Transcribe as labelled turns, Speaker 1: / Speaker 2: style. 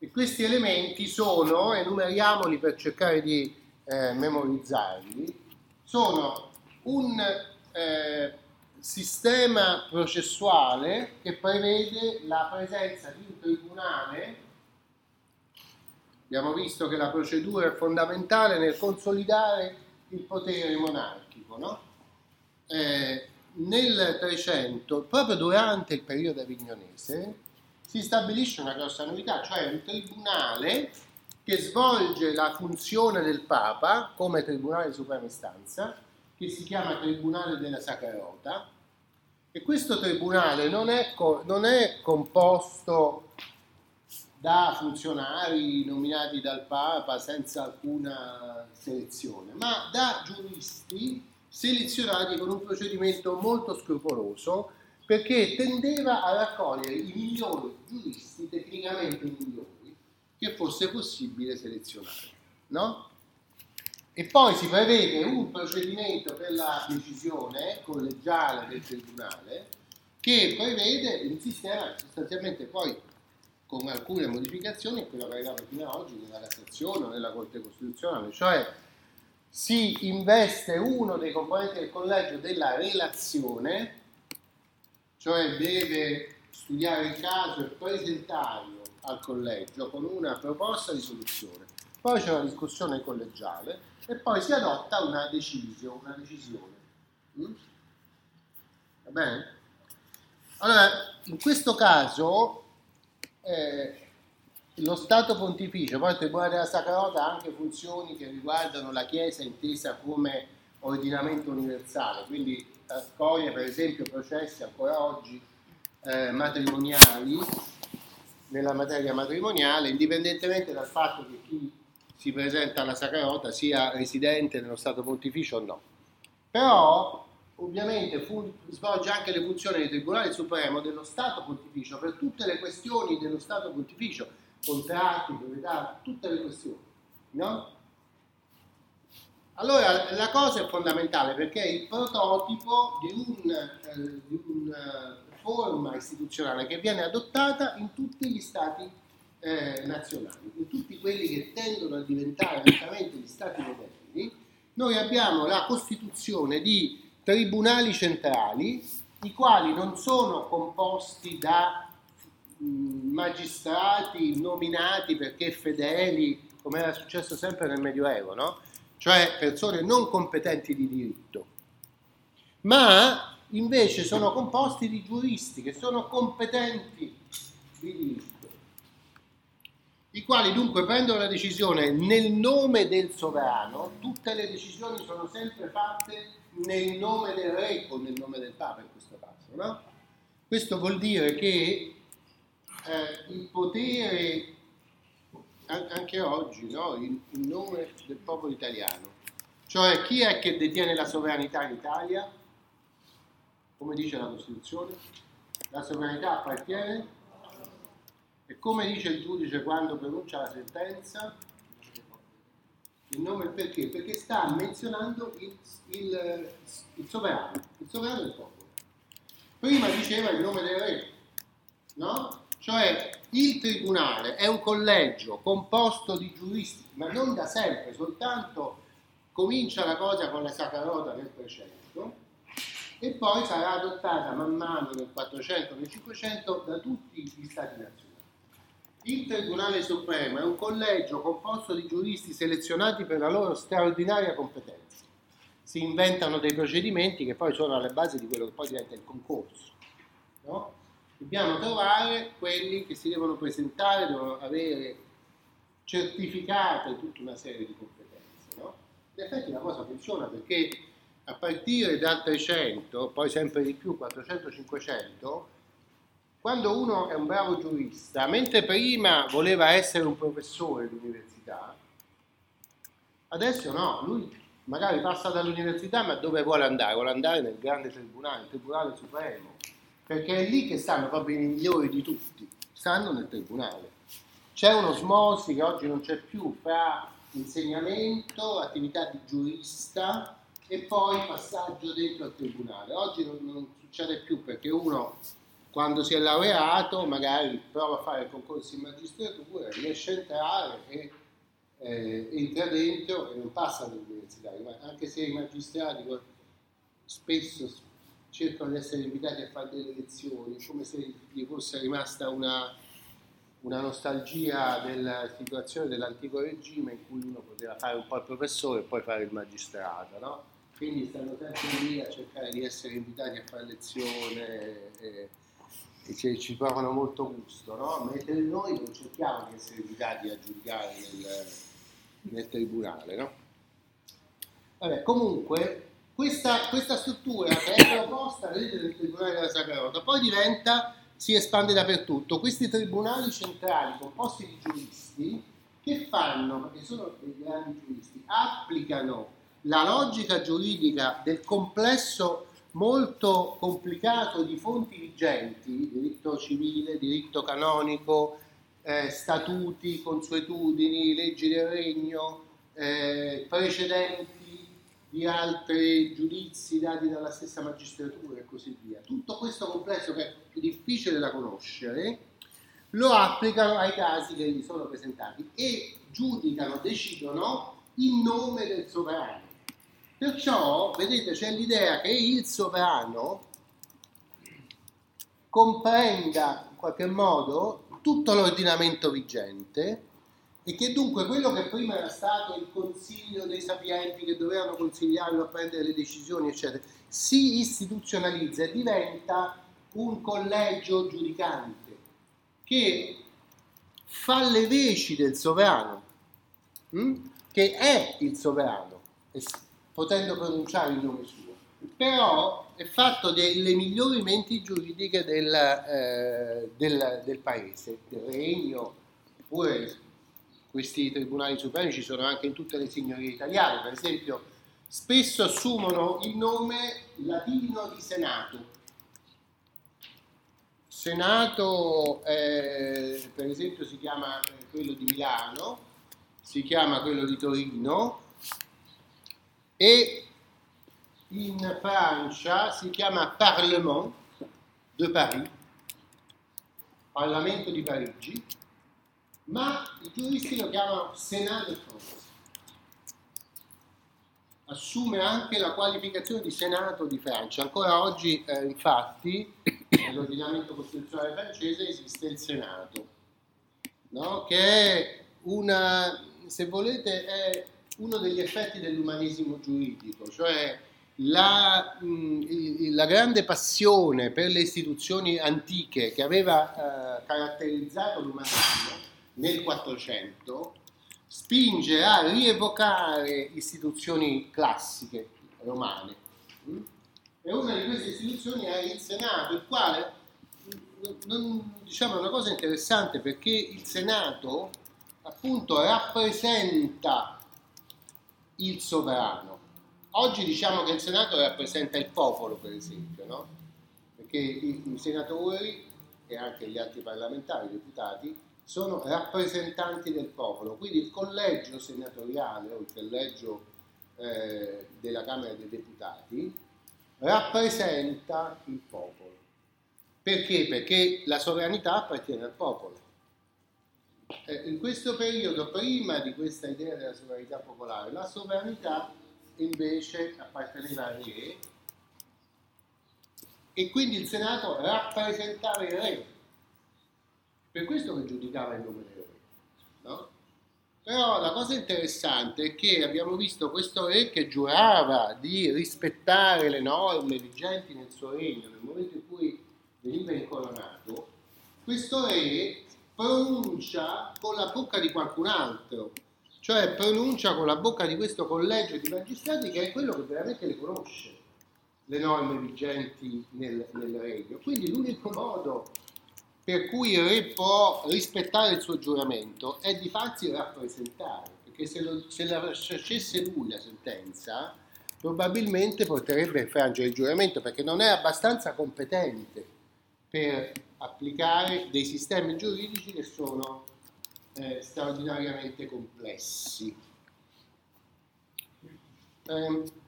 Speaker 1: E questi elementi sono, enumeriamoli per cercare di eh, memorizzarli, sono un eh, sistema processuale che prevede la presenza di un tribunale. Abbiamo visto che la procedura è fondamentale nel consolidare il potere monarchico. No? Eh, nel 300, proprio durante il periodo avignonese, si stabilisce una grossa novità, cioè un tribunale che svolge la funzione del Papa come tribunale di suprema istanza, che si chiama Tribunale della Sacra Rota, e questo tribunale non è, non è composto da funzionari nominati dal Papa senza alcuna selezione, ma da giuristi selezionati con un procedimento molto scrupoloso perché tendeva a raccogliere i migliori giuristi, tecnicamente migliori, che fosse possibile selezionare. No? E poi si prevede un procedimento per la decisione collegiale del Tribunale che prevede un sistema sostanzialmente poi con alcune modificazioni, quello che arrivava fino ad oggi nella Cassazione o nella Corte Costituzionale, cioè si investe uno dei componenti del collegio della relazione, cioè deve studiare il caso e presentarlo al collegio con una proposta di soluzione. Poi c'è una discussione collegiale e poi si adotta una decisione. Una decisione. Mm? Va bene? Allora, in questo caso eh, lo Stato Pontificio, poi il Tribunale della Sacra Rota ha anche funzioni che riguardano la Chiesa intesa come ordinamento universale, quindi accoglie per esempio processi ancora oggi eh, matrimoniali nella materia matrimoniale, indipendentemente dal fatto che chi si presenta alla Sacra Rota sia residente nello Stato Pontificio o no. Però ovviamente fu, svolge anche le funzioni del Tribunale Supremo dello Stato Pontificio per tutte le questioni dello Stato Pontificio, contratti, proprietà, tutte le questioni. No? Allora la cosa è fondamentale perché è il prototipo di una eh, uh, forma istituzionale che viene adottata in tutti gli stati eh, nazionali, in tutti quelli che tendono a diventare lentamente gli stati moderni, noi abbiamo la costituzione di tribunali centrali, i quali non sono composti da magistrati nominati perché fedeli, come era successo sempre nel Medioevo, no? Cioè persone non competenti di diritto, ma invece sono composti di giuristi che sono competenti di diritto i quali dunque prendono la decisione nel nome del sovrano, tutte le decisioni sono sempre fatte nel nome del re o nel nome del Papa in questo caso. No? Questo vuol dire che eh, il potere, anche oggi, no? in, in nome del popolo italiano, cioè chi è che detiene la sovranità in Italia? Come dice la Costituzione? La sovranità appartiene e come dice il giudice quando pronuncia la sentenza? Il nome perché? Perché sta menzionando il, il, il sovrano, il sovrano del popolo. Prima diceva il nome del re, no? Cioè il tribunale è un collegio composto di giuristi, ma non da sempre, soltanto comincia la cosa con la Sacra Rota nel 300 e poi sarà adottata man mano nel 400 nel 500 da tutti gli stati nazionali. Il Tribunale Supremo è un collegio composto di giuristi selezionati per la loro straordinaria competenza. Si inventano dei procedimenti che poi sono alle basi di quello che poi diventa il concorso. No? Dobbiamo trovare quelli che si devono presentare, devono avere certificate tutta una serie di competenze. No? In effetti la cosa funziona perché a partire dal 300, poi sempre di più, 400-500, quando uno è un bravo giurista, mentre prima voleva essere un professore d'università, adesso no, lui magari passa dall'università, ma dove vuole andare? Vuole andare nel grande tribunale, il Tribunale Supremo, perché è lì che stanno proprio i migliori di tutti, stanno nel tribunale. C'è un'osmosi che oggi non c'è più fra insegnamento, attività di giurista e poi passaggio dentro al tribunale. Oggi non, non succede più perché uno quando si è laureato magari prova a fare concorsi in magistratura, riesce a entrare e eh, entra dentro e non passa all'università, anche se i magistrati spesso cercano di essere invitati a fare delle lezioni, come se gli fosse rimasta una, una nostalgia della situazione dell'antico regime in cui uno poteva fare un po' il professore e poi fare il magistrato, no? Quindi stanno sempre lì a cercare di essere invitati a fare lezione e, e ci, ci, provano molto gusto, no? Mentre noi non cerchiamo di essere invitati a giudicare nel, nel tribunale, no? Vabbè, comunque questa, questa struttura che è proposta del Tribunale della Sacra Rota poi diventa, si espande dappertutto. Questi tribunali centrali composti di giuristi che fanno, perché sono dei grandi giuristi, applicano la logica giuridica del complesso molto complicato di fonti vigenti, diritto civile, diritto canonico, eh, statuti, consuetudini, leggi del regno, eh, precedenti di altri giudizi dati dalla stessa magistratura e così via. Tutto questo complesso che è difficile da conoscere lo applicano ai casi che gli sono presentati e giudicano, decidono in nome del sovrano. Perciò, vedete, c'è l'idea che il sovrano comprenda in qualche modo tutto l'ordinamento vigente e che dunque quello che prima era stato il consiglio dei sapienti che dovevano consigliarlo a prendere le decisioni, eccetera, si istituzionalizza e diventa un collegio giudicante che fa le veci del sovrano, hm? che è il sovrano, potendo pronunciare il nome suo, però è fatto delle migliori menti giuridiche del, eh, del, del paese, del regno, oppure questi tribunali supremi ci sono anche in tutte le signorie italiane, per esempio spesso assumono il nome latino di Senato. Senato eh, per esempio si chiama quello di Milano, si chiama quello di Torino e in Francia si chiama Parlement de Paris, Parlamento di Parigi, ma i giuristi lo chiamano Senato. Assume anche la qualificazione di Senato di Francia. Ancora oggi, eh, infatti, nell'ordinamento costituzionale francese esiste il Senato, no? che è una, se volete, è uno degli effetti dell'umanesimo giuridico, cioè la, mh, la, grande passione per le istituzioni antiche che aveva eh, caratterizzato l'umanesimo nel 400 spinge a rievocare istituzioni classiche romane. E una di queste istituzioni è il Senato, il quale non, diciamo, è una cosa interessante perché il Senato appunto rappresenta il sovrano. Oggi diciamo che il Senato rappresenta il popolo, per esempio, no? perché i, i senatori e anche gli altri parlamentari, i deputati, sono rappresentanti del popolo, quindi il collegio senatoriale o il collegio eh, della Camera dei Deputati rappresenta il popolo. Perché? Perché la sovranità appartiene al popolo. Eh, in questo periodo, prima di questa idea della sovranità popolare, la sovranità invece apparteneva al re e quindi il Senato rappresentava il re per questo che giudicava il nome del re. No? Però la cosa interessante è che abbiamo visto questo re che giurava di rispettare le norme vigenti nel suo regno nel momento in cui veniva incoronato, questo re pronuncia con la bocca di qualcun altro, cioè pronuncia con la bocca di questo collegio di magistrati che è quello che veramente le conosce, le norme vigenti nel, nel regno. Quindi l'unico modo per cui il re può rispettare il suo giuramento è di farsi rappresentare, perché se, lo, se la facesse lui la sentenza, probabilmente porterebbe a infrangere il giuramento, perché non è abbastanza competente per applicare dei sistemi giuridici che sono eh, straordinariamente complessi. Eh,